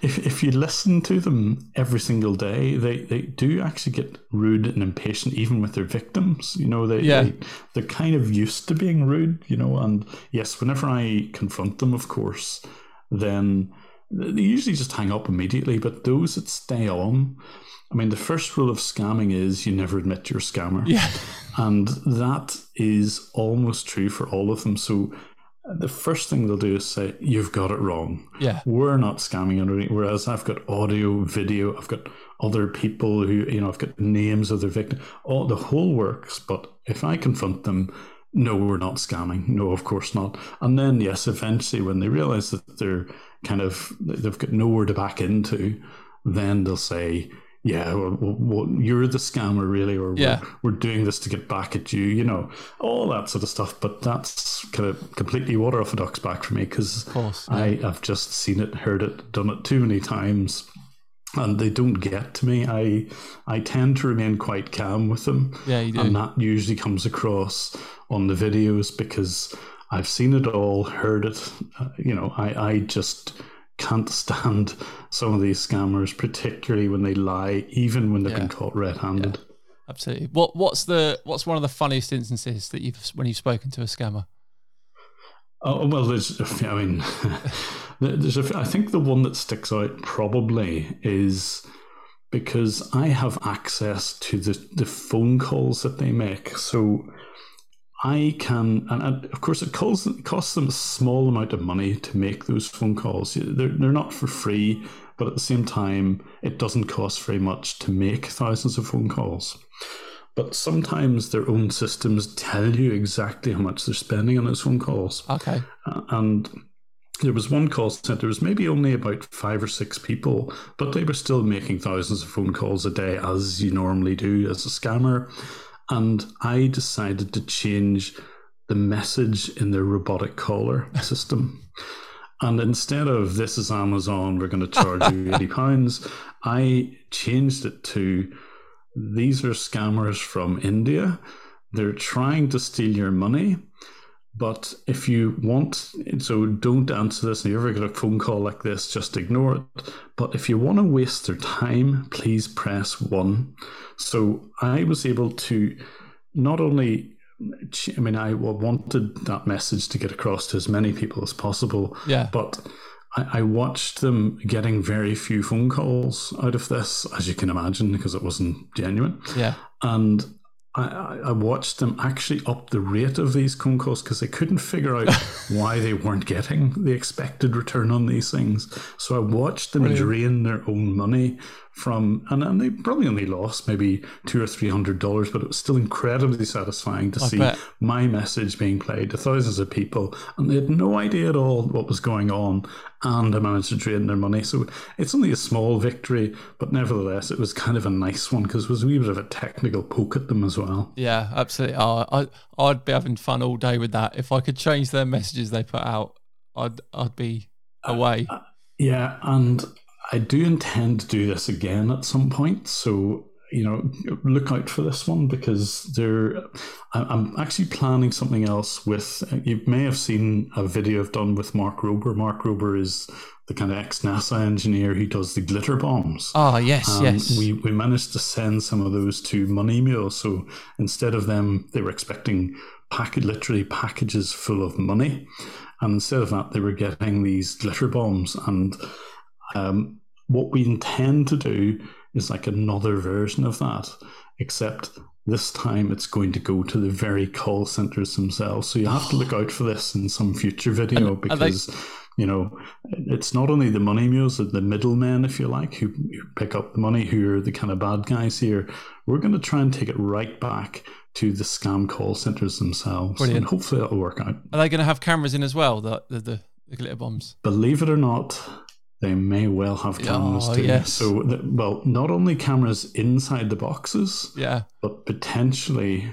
if if you listen to them every single day, they, they do actually get rude and impatient, even with their victims. You know, they, yeah. they they're kind of used to being rude. You know, and yes, whenever I confront them, of course, then they usually just hang up immediately. But those that stay on, I mean, the first rule of scamming is you never admit you're a scammer. Yeah. [LAUGHS] And that is almost true for all of them. So the first thing they'll do is say, You've got it wrong. Yeah. We're not scamming underneath. Whereas I've got audio, video, I've got other people who, you know, I've got names of their victims. All oh, the whole works. But if I confront them, no, we're not scamming. No, of course not. And then, yes, eventually when they realize that they're kind of, they've got nowhere to back into, then they'll say, yeah, well, well, you're the scammer, really, or yeah. we're, we're, doing this to get back at you, you know, all that sort of stuff. But that's kind of completely water off a duck's back for me because yeah. I have just seen it, heard it, done it too many times, and they don't get to me. I I tend to remain quite calm with them, yeah, you do. and that usually comes across on the videos because I've seen it all, heard it. Uh, you know, I I just can't [LAUGHS] stand some of these scammers, particularly when they lie, even when they've Yeah. been caught red-handed. Absolutely. What what's the what's one of the funniest instances that you've when you've spoken to a scammer? Oh well, there's. [LAUGHS] I mean, [LAUGHS] there's. A, I think the one that sticks out probably is because I have access to the the phone calls that they make. So I can, and, of course, it costs, it costs them a small amount of money to make those phone calls. They're they're not for free, but at the same time, it doesn't cost very much to make thousands of phone calls. But sometimes their own systems tell you exactly how much they're spending on those phone calls. Okay. Uh, and there was one call center, there was maybe only about five or six people, but they were still making thousands of phone calls a day, as you normally do as a scammer. And I decided to change the message in their robotic caller [LAUGHS] system. And instead of this is Amazon, we're going to charge you [LAUGHS] eighty pounds, I changed it to these are scammers from India. They're trying to steal your money. But if you want, so don't answer this. And if you ever get a phone call like this, just ignore it. But if you want to waste their time, please press one. So I was able to not only, I mean, I wanted that message to get across to as many people as possible. Yeah. But I, I watched them getting very few phone calls out of this, as you can imagine, because it wasn't genuine. Yeah. And I, I watched them actually up the rate of these phone calls because they couldn't figure out [LAUGHS] why they weren't getting the expected return on these things. So I watched them Brilliant. drain their own money from, and, and they probably only lost maybe two or three hundred dollars, but it was still incredibly satisfying to I see bet. my message being played to thousands of people, and they had no idea at all what was going on, and I managed to drain their money. So it's only a small victory, but nevertheless, it was kind of a nice one because it was a wee bit of a technical poke at them as well. Yeah, absolutely. Oh, I I'd be having fun all day with that. If I could change their messages they put out, I'd I'd be uh, away. Uh, yeah, and I do intend to do this again at some point. So you know, look out for this one because there. I'm actually planning something else with. You may have seen a video I've done with Mark Rober. Mark Rober is the kind of ex NASA engineer who does the glitter bombs. Oh yes, Um, yes. We we managed to send some of those to Money Mule. So instead of them, they were expecting packet literally packages full of money, and instead of that, they were getting these glitter bombs. And um, what we intend to do is like another version of that, except this time it's going to go to the very call centers themselves. So you have to look out for this in some future video And are they- because you know it's not only the money mules, the middlemen, if you like, who, who pick up the money, who are the kind of bad guys here. We're going to try and take it right back to the scam call centers themselves, Brilliant. and hopefully that'll work out. Are they going to have cameras in as well? The, the, the glitter bombs. Believe it or not, they may well have cameras Oh, too. yes. So, that, well, not only cameras inside the boxes, Yeah. but potentially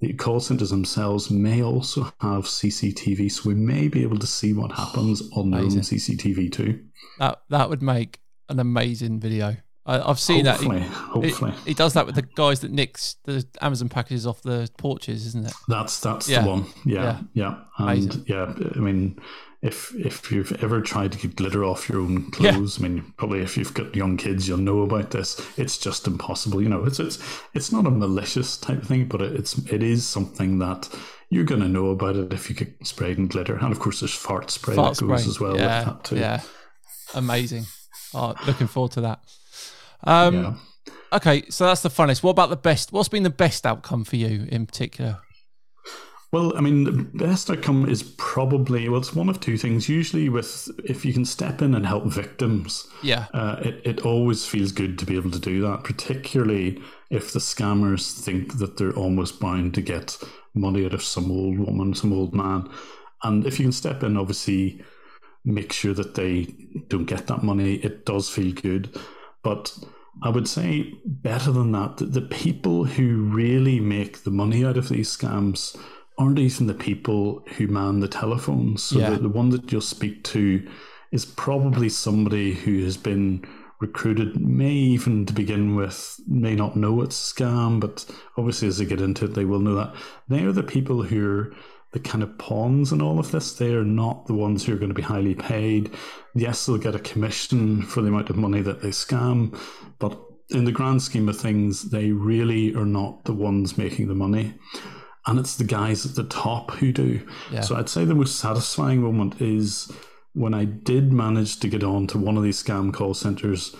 the call centers themselves may also have CCTV. So we may be able to see what happens [SIGHS] on their own CCTV too. That that would make an amazing video. I, I've seen that. hopefully, He, hopefully. he does that with the guys that nicks the Amazon packages off the porches, isn't it? That's that's Yeah. the one. Yeah, yeah, and Amazing. yeah. I mean, if if you've ever tried to get glitter off your own clothes, I mean, probably if you've got young kids, you'll know about this. It's just impossible. You know, it's it's it's not a malicious type of thing, but it- it's it is something that you're going to know about it if you get sprayed in glitter, and of course, there's fart spray Fart that goes as well yeah, with that too. Yeah. Amazing. Oh, looking forward to that. Um, Yeah. Okay, so that's the funnest. What about the best? What's been the best outcome for you in particular? Well, I mean, the best outcome is probably well, it's one of two things. Usually, with if you can step in and help victims, Yeah. uh, it it always feels good to be able to do that. Particularly if the scammers think that they're almost bound to get money out of some old woman, some old man, and if you can step in, obviously make sure that they don't get that money. It does feel good, but I would say better than that, that the people who really make the money out of these scams aren't even the people who man the telephones. So Yeah. the, the one that you'll speak to is probably somebody who has been recruited, may even to begin with, may not know it's a scam, but obviously as they get into it, they will know that. They are the people who are the kind of pawns in all of this. They are not the ones who are going to be highly paid. Yes, they'll get a commission for the amount of money that they scam, but in the grand scheme of things, they really are not the ones making the money. And it's the guys at the top who do. Yeah. So I'd say the most satisfying moment is when I did manage to get on to one of these scam call centers.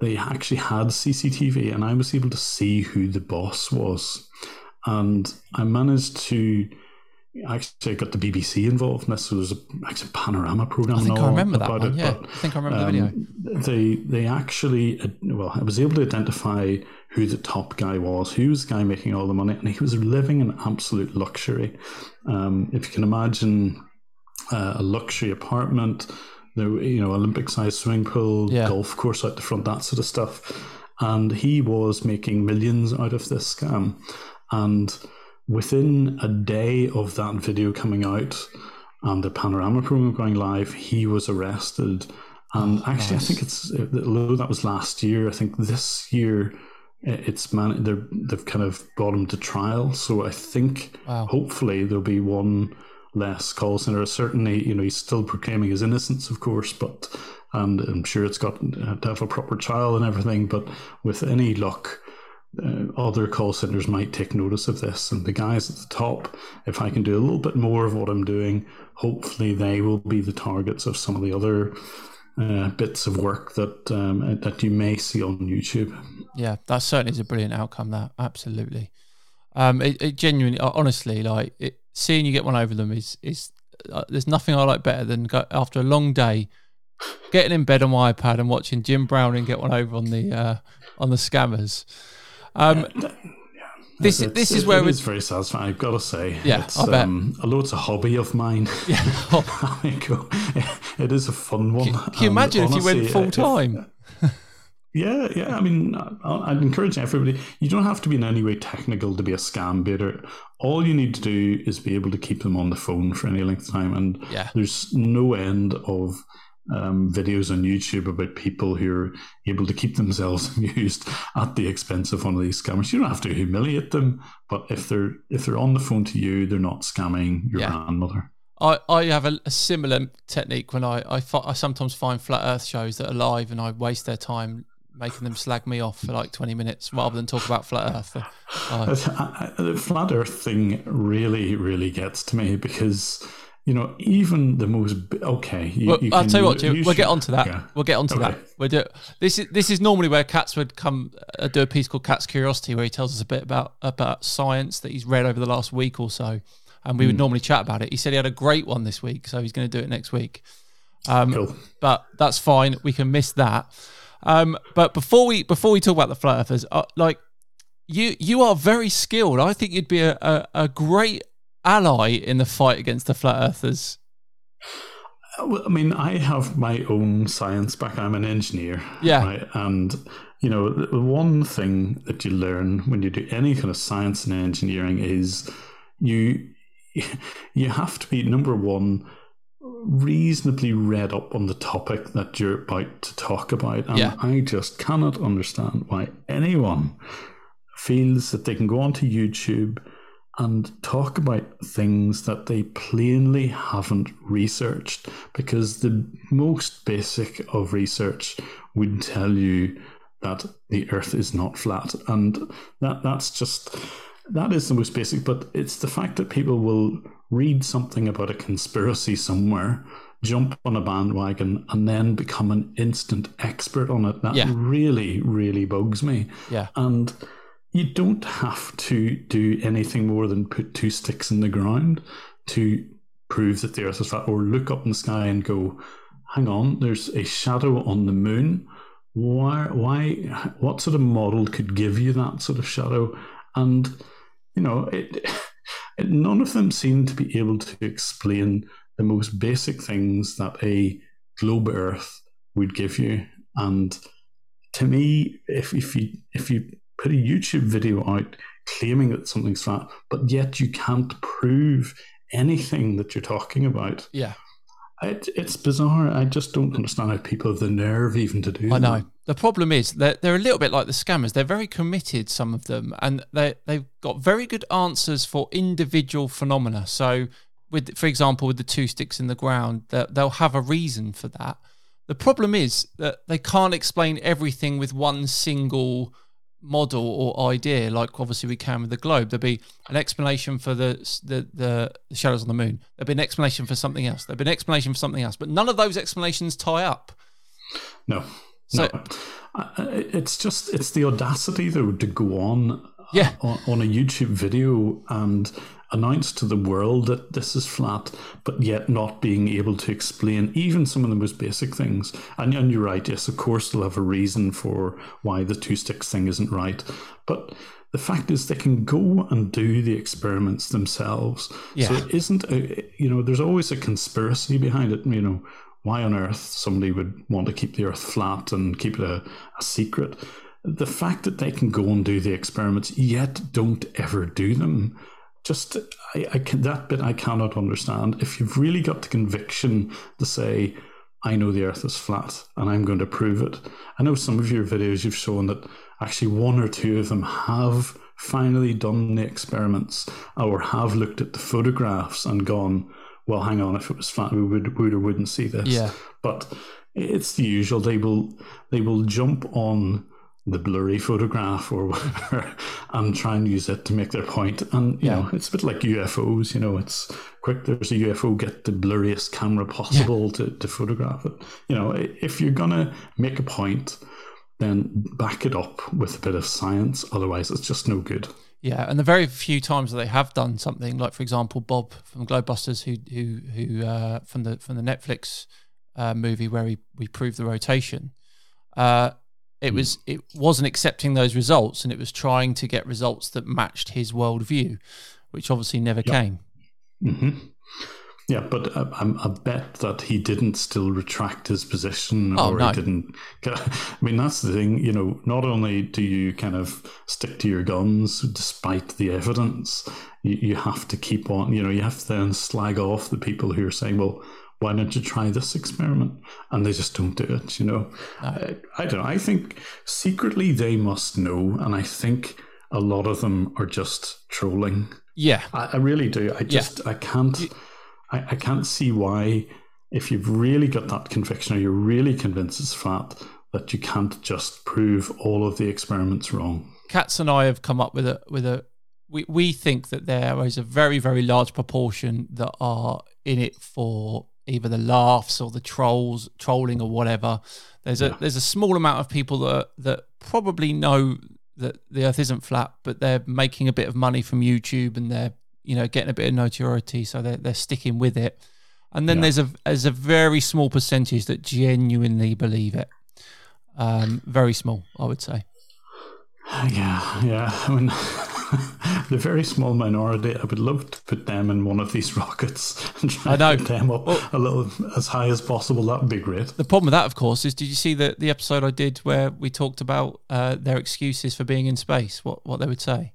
They actually had CCTV, and I was able to see who the boss was. And I managed to actually got the BBC involved in this. So there's a, actually a panorama program. I think I remember that one. it, Yeah, but, I think I remember the video. um, they they actually well, I was able to identify who the top guy was, who was the guy making all the money, and he was living in absolute luxury. Um, if you can imagine uh, a luxury apartment, there you know Olympic sized swimming pool, Yeah. golf course out the front, that sort of stuff, and he was making millions out of this scam, and within a day of that video coming out and the panorama program going live, he was arrested. And actually, nice. I think it's although that was last year. I think this year it's man they're, they've kind of brought him to trial. So I think Wow. hopefully there'll be one less call center. Certainly, you know, he's still proclaiming his innocence, of course, but and I'm sure it's got uh, to have a proper trial and everything. But with any luck, uh, other call centers might take notice of this. And the guys at the top, if I can do a little bit more of what I'm doing, hopefully they will be the targets of some of the other uh, bits of work that um, that you may see on YouTube. Yeah, that certainly is a brilliant outcome. That absolutely. Um, it, it genuinely, uh, honestly, like it, seeing you get one over them is is. Uh, there's nothing I like better than go, after a long day, getting in bed on my iPad and watching Jim Browning get one over on the uh, on the scammers. Um, this It's- this is where it is very satisfying. I've got to say, Yeah, it's, I bet. Um, although it's a hobby of mine, [LAUGHS] yeah. [LAUGHS] Go- [LAUGHS] it is a fun one. Can you and imagine if you went full time? Yeah, yeah. I mean, I- I'd encourage everybody. You don't have to be in any way technical to be a scam baiter. All you need to do is be able to keep them on the phone for any length of time. And Yeah. there's no end of um, videos on YouTube about people who are able to keep themselves [LAUGHS] amused at the expense of one of these scammers. You don't have to humiliate them, but if they're if they're on the phone to you, they're not scamming your yeah. grandmother. I, I have a, a similar technique when I, I, I sometimes find flat Earth shows that are live and I waste their time making them slag me off for like 20 minutes rather than talk about flat earth [LAUGHS] uh, the flat earth thing really really gets to me because you know, even the most okay. You, well, you I'll tell you what, we'll get onto that. Yeah. We'll get onto okay. that. We'll do this. Is this is normally where Cats would come uh, do a piece called Cat's Curiosity, where he tells us a bit about about science that he's read over the last week or so, and we mm. would hmm. normally chat about it. He said he had a great one this week, so he's going to do it next week. Um, cool. But that's fine. We can miss that. Um, but before we before we talk about the flat earthers, uh, like you you are very skilled. I think you'd be a, a, a great ally in the fight against the flat earthers? I mean, I have my own science back. I'm an engineer. Yeah. Right? And, you know, the one thing that you learn when you do any kind of science and engineering is you [LAUGHS] you have to be number one reasonably read up on the topic that you're about to talk about and yeah. i just cannot understand why anyone feels that they can go onto youtube and talk about things that they plainly haven't researched because the most basic of research would tell you that the earth is not flat. And that that's just that is the most basic but it's the fact that people will read something about a conspiracy somewhere jump on a bandwagon and then become an instant expert on it. That yeah. really really bugs me. Yeah. And you don't have to do anything more than put two sticks in the ground to prove that the Earth is flat, or look up in the sky and go, "Hang on, there's a shadow on the moon." Why? Why? What sort of model could give you that sort of shadow? And you know, it, [LAUGHS] it, none of them seem to be able to explain the most basic things that a globe Earth would give you. And to me, if if you if you put a YouTube video out claiming that something's flat, but yet you can't prove anything that you're talking about. Yeah. It, it's bizarre. I just don't understand how people have the nerve even to do I know. That. The problem is that they're a little bit like the scammers. They're very committed, some of them, and they, they've got very good answers for individual phenomena. So, with for example, with the two sticks in the ground, they'll have a reason for that. The problem is that they can't explain everything with one single model or idea, like obviously we can with the globe. There'd be an explanation for the, the the, shadows on the moon. There'd be an explanation for something else. There'd be an explanation for something else. But none of those explanations tie up. No. So no. it's just it's the audacity though to go on yeah. on, on a YouTube video and announce to the world that this is flat, but yet not being able to explain even some of the most basic things. And, and you're right, yes, of course, they'll have a reason for why the two sticks thing isn't right. But the fact is, they can go and do the experiments themselves. Yeah. So it isn't, a, you know, there's always a conspiracy behind it. You know, why on earth somebody would want to keep the earth flat and keep it a, a secret? The fact that they can go and do the experiments yet don't ever do them just I, I can, that bit I cannot understand. If you've really got the conviction to say, I know the Earth is flat and I'm going to prove it. I know some of your videos you've shown that actually one or two of them have finally done the experiments or have looked at the photographs and gone, well, hang on, if it was flat, we would, would or wouldn't see this. Yeah. But it's the usual. They will they will jump on the blurry photograph or [LAUGHS] whatever and try and use it to make their point. And you yeah. know, it's a bit like UFOs. You know, it's quick. There's a UFO. Get the blurriest camera possible yeah. to to photograph it. You know, if you're gonna make a point, then back it up with a bit of science. Otherwise, it's just no good. Yeah, and the very few times that they have done something, like for example, Bob from Globebusters, who who who uh, from the from the Netflix uh, movie where we we proved the rotation. Uh, it hmm. was it wasn't accepting those results, and it was trying to get results that matched his worldview, which obviously never yep. came. Mm-hmm. Yeah, but uh, I, I, bet that he didn't still retract his position, oh, or no. he didn't. [LAUGHS] I mean, that's the thing. You know, not only do you kind of stick to your guns despite the evidence, you, you have to keep on. You know, you have to then slag off the people who are saying, "Well, why don't you try this experiment? And they just don't do it, you know. No. I, I don't know. I think secretly they must know. And I think a lot of them are just trolling. Yeah. I, I really do. I just, yeah. I can't, I, I can't see why, if you've really got that conviction or you're really convinced it's flat, that you can't just prove all of the experiments wrong. Katz and I have come up with a, with a, we, we think that there is a very, very large proportion that are in it for either the laughs or the trolls, trolling or whatever. There's a there's a small amount of people that that probably know that the Earth isn't flat, but they're making a bit of money from YouTube and they're you know getting a bit of notoriety, so they're they're sticking with it. And then yeah. there's a there's a very small percentage that genuinely believe it. Um, very small, I would say. [SIGHS] Yeah, yeah. [LAUGHS] I mean, [LAUGHS] the very small minority. I would love to put them in one of these [LAUGHS] rockets and try I know. to get them up well, a little as high as possible. That would be great. The problem with that, of course, is did you see the the episode I did where we talked about uh, their excuses for being in space? What what they would say?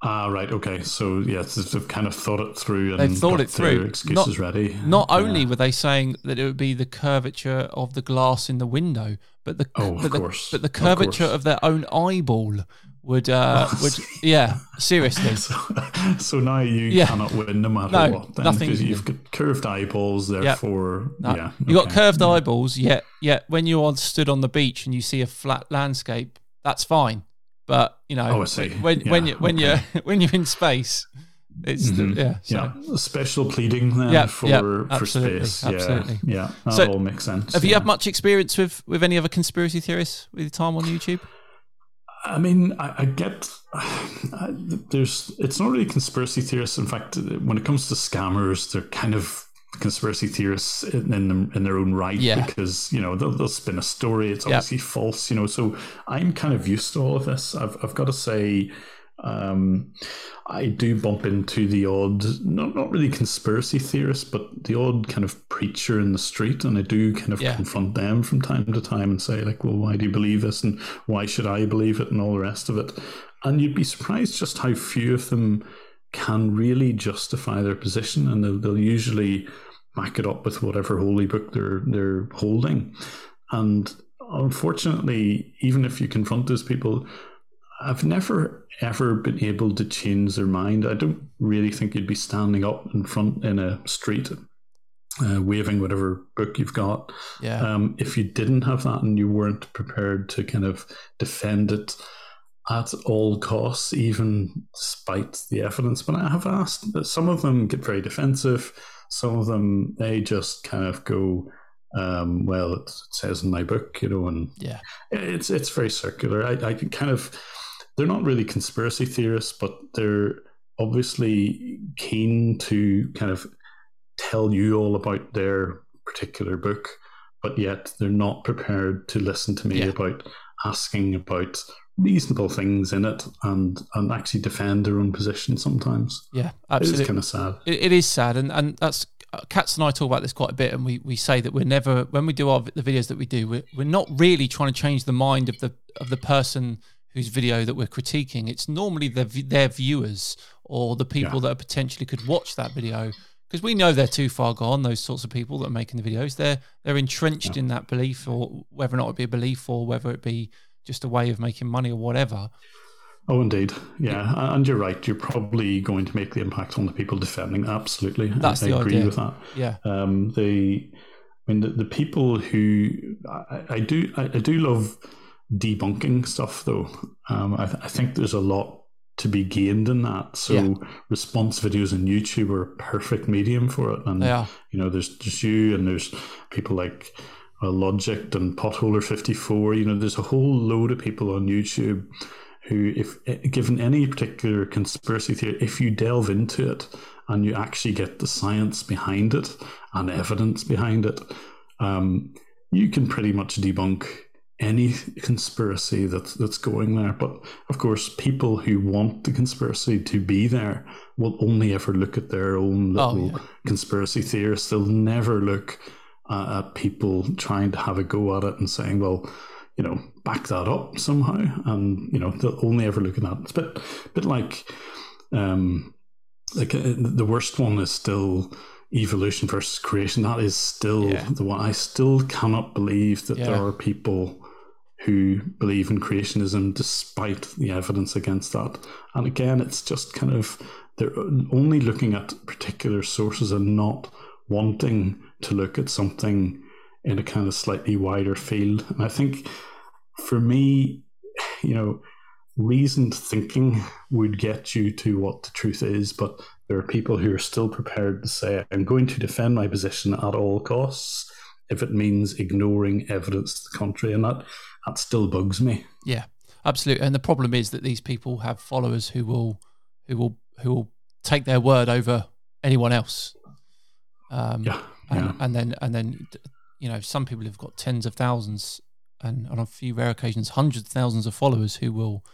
Ah, right. Okay. So yes, they've kind of thought it through and they've thought it through. Excuses not, ready. Not only were they saying that it would be the curvature of the glass in the window, but the oh, but, the, but the curvature of, of, their own eyeball would uh would yeah seriously. so, [LAUGHS] so, now you yeah. cannot win no matter no, what. Then, nothing. Because you've got curved eyeballs, therefore yep. no. yeah. You okay. got curved eyeballs. Yet yet when you're stood on the beach and you see a flat landscape, that's fine but you know, oh, when yeah, when you when okay. you're [LAUGHS] when you're in space, it's mm-hmm. the, yeah so. yeah special pleading then yeah, for yeah, for space. Absolutely. Yeah, yeah, that so all makes sense. Have yeah. you had much experience with with any other conspiracy theorists with your time on YouTube? I mean, I, I get [SIGHS] I, there's it's not really conspiracy theorists. In fact, when it comes to scammers, they're kind of conspiracy theorists in in, in their own right yeah. because you know they'll, they'll spin a story it's obviously yep. false you know so i'm kind of used to all of this i've, I've got to say um, I do bump into the odd, not not really conspiracy theorist, but the odd kind of preacher in the street, and I do kind of yeah. confront them from time to time and say like, "Well, why do you believe this, and why should I believe it, and all the rest of it." And you'd be surprised just how few of them can really justify their position, and they'll, they'll usually back it up with whatever holy book they're they're holding. And unfortunately, even if you confront those people, I've never ever been able to change their mind. I don't really think you'd be standing up in front in a street, uh, waving whatever book you've got. Yeah. Um, if you didn't have that and you weren't prepared to kind of defend it at all costs, even despite the evidence. But I have asked that some of them get very defensive. Some of them they just kind of go, um, well, it says in my book, you know, and yeah, it's it's very circular. I, I can kind of they're not really conspiracy theorists, but they're obviously keen to kind of tell you all about their particular book, but yet they're not prepared to listen to me yeah. about asking about reasonable things in it and and actually defend their own position sometimes. Yeah, absolutely. It is kind of sad. it, it is sad, and and that's Katz and I talk about this quite a bit, and we, we say that we're never when we do our the videos that we do, we're, we're not really trying to change the mind of the of the person whose video that we're critiquing. It's normally the, their viewers or the people yeah. that potentially could watch that video because we know they're too far gone. Those sorts of people that are making the videos, they're they're entrenched yeah. in that belief, or whether or not it be a belief or whether it be just a way of making money or whatever. Oh, indeed. Yeah. And you're right. You're probably going to make the impact on the people defending. Absolutely. That's I, I agree idea. with that. Yeah. Um, the, I mean, the, the people who I, I do, I, I, do love debunking stuff though. Um, I, th- I think there's a lot to be gained in that. So yeah. response videos on YouTube are a perfect medium for it. And, yeah. you know, there's just you and there's people like, uh, Logicked and Potholer 54. You know, there's a whole load of people on YouTube who, if eh, given any particular conspiracy theory, if you delve into it and you actually get the science behind it and evidence behind it, um, you can pretty much debunk any conspiracy that's that's going there. But of course, people who want the conspiracy to be there will only ever look at their own oh, little oh, yeah. conspiracy theorists. They'll never look uh, at people trying to have a go at it and saying, well, you know, back that up somehow. And, you know, they'll only ever look at that. It's a bit, bit like, um, like uh, the worst one is still, evolution versus creation. That is still Yeah. the one. I still cannot believe that Yeah. there are people who believe in creationism despite the evidence against that. And again, it's just kind of they're only looking at particular sources and not wanting to look at something in a kind of slightly wider field. And I think for me, you know, reasoned thinking would get you to what the truth is, but there are people who are still prepared to say, I'm going to defend my position at all costs if it means ignoring evidence to the contrary. And that, that still bugs me. Yeah, absolutely. And the problem is that these people have followers who will, who will, who will take their word over anyone else. Um, Yeah. and, yeah. and then and then you know some people have got tens of thousands and on a few rare occasions hundreds of thousands of followers who will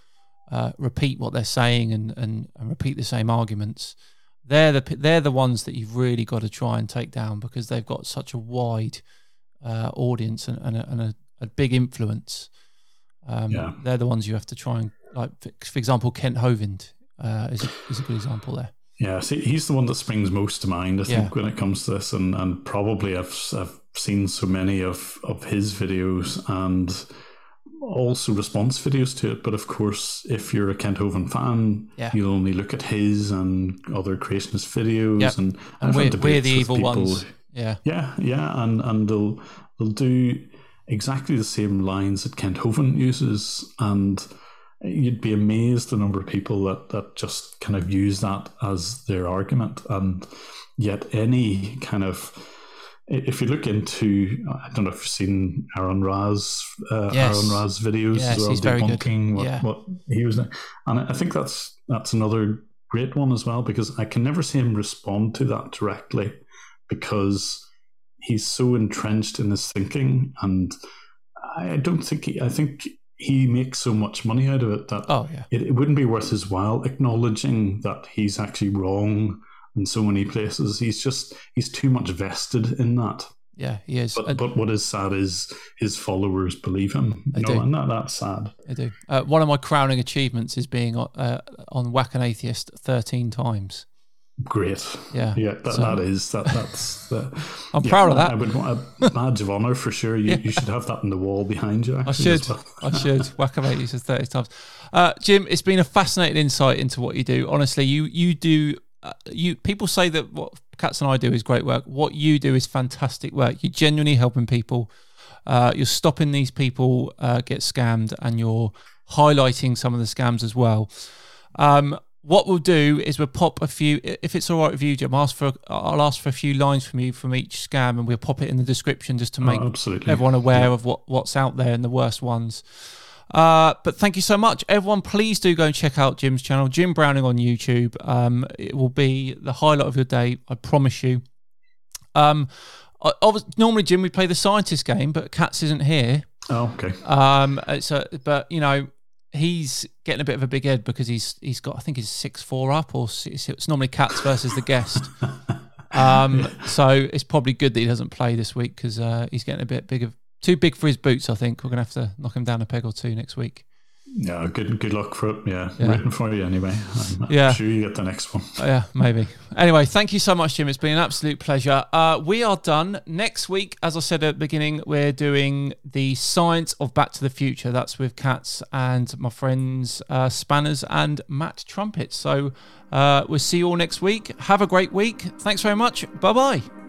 uh, repeat what they're saying and, and and repeat the same arguments they're the they're the ones that you've really got to try and take down because they've got such a wide uh, audience and, and, a, and a, a big influence um, Yeah. they're the ones you have to try and like for, example Kent Hovind uh, is, a, is a good example there Yeah, see, he's the one that springs most to mind, I think, Yeah. when it comes to this, and, and probably I've I've seen so many of of his videos and also response videos to it. But of course, if you're a Kent Hovind fan, Yeah. you'll only look at his and other creationist videos, Yep. and and we're, we're the evil people- ones yeah Yeah, yeah, and and they'll they'll do exactly the same lines that Kent Hovind uses, and you'd be amazed the number of people that that just kind of use that as their argument, and yet any kind of if you look into, I don't know if you've seen Aron Ra's, uh, Yes. Aron Ra's videos Yes, as well, he's very good. debunking what, Yeah. what he was, and I think that's that's another great one as well because I can never see him respond to that directly because he's so entrenched in his thinking, and I don't think he, I think he makes so much money out of it that oh yeah it, it wouldn't be worth his while acknowledging that he's actually wrong in so many places. He's just he's too much vested in that. yeah he is But Uh, but what is sad is his followers believe him. They You do. know, and that, that's sad. I do. Uh, one of my crowning achievements is being on- uh, on Whack an Atheist 13 times. Great. Yeah. Yeah, that, So- that is that that's [LAUGHS] the, I'm yeah, proud of that. I would want a badge of honor for sure. You, you should have that in the wall behind you. I actually, should. well. I should. [LAUGHS] Whack an Atheist 30 times. Uh, Jim, it's been a fascinating insight into what you do. Honestly, you you do. Uh, you people say that what Cats and I do is great work. What you do is fantastic work. You're genuinely helping people. Uh, you're stopping these people uh, get scammed, and you're highlighting some of the scams as well. Um, what we'll do is we'll pop a few. If it's all right with you, Jim, ask for. I'll ask for a few lines from you from each scam, and we'll pop it in the description just to make Oh, everyone aware of what, what's out there and the worst ones. Uh, but thank you so much, everyone. Please do go and check out Jim's channel, Jim Browning on YouTube. Um, it will be the highlight of your day, I promise you. Um, I, obviously, normally, Jim, we play the scientist game, but Katz isn't here. Oh, okay. Um, a, but you know, he's getting a bit of a big head because he's he's got I think he's six four up or six, it's normally Cats versus the guest. [LAUGHS] Um, so it's probably good that he doesn't play this week because uh, he's getting a bit big of too big for his boots. I think we're gonna have to knock him down a peg or two next week. Yeah, good good luck for it. Yeah, Yeah. written for you anyway. I'm, Yeah. sure you get the next one. Uh, yeah, maybe. Anyway, thank you so much, Jim. It's been an absolute pleasure. Uh, we are done. Next week, as I said at the beginning, we're doing the science of Back to the Future. That's with Cats and my friends uh, Spanners and Matt Trumpet. So uh, we'll see you all next week. Have a great week. Thanks very much. Bye bye.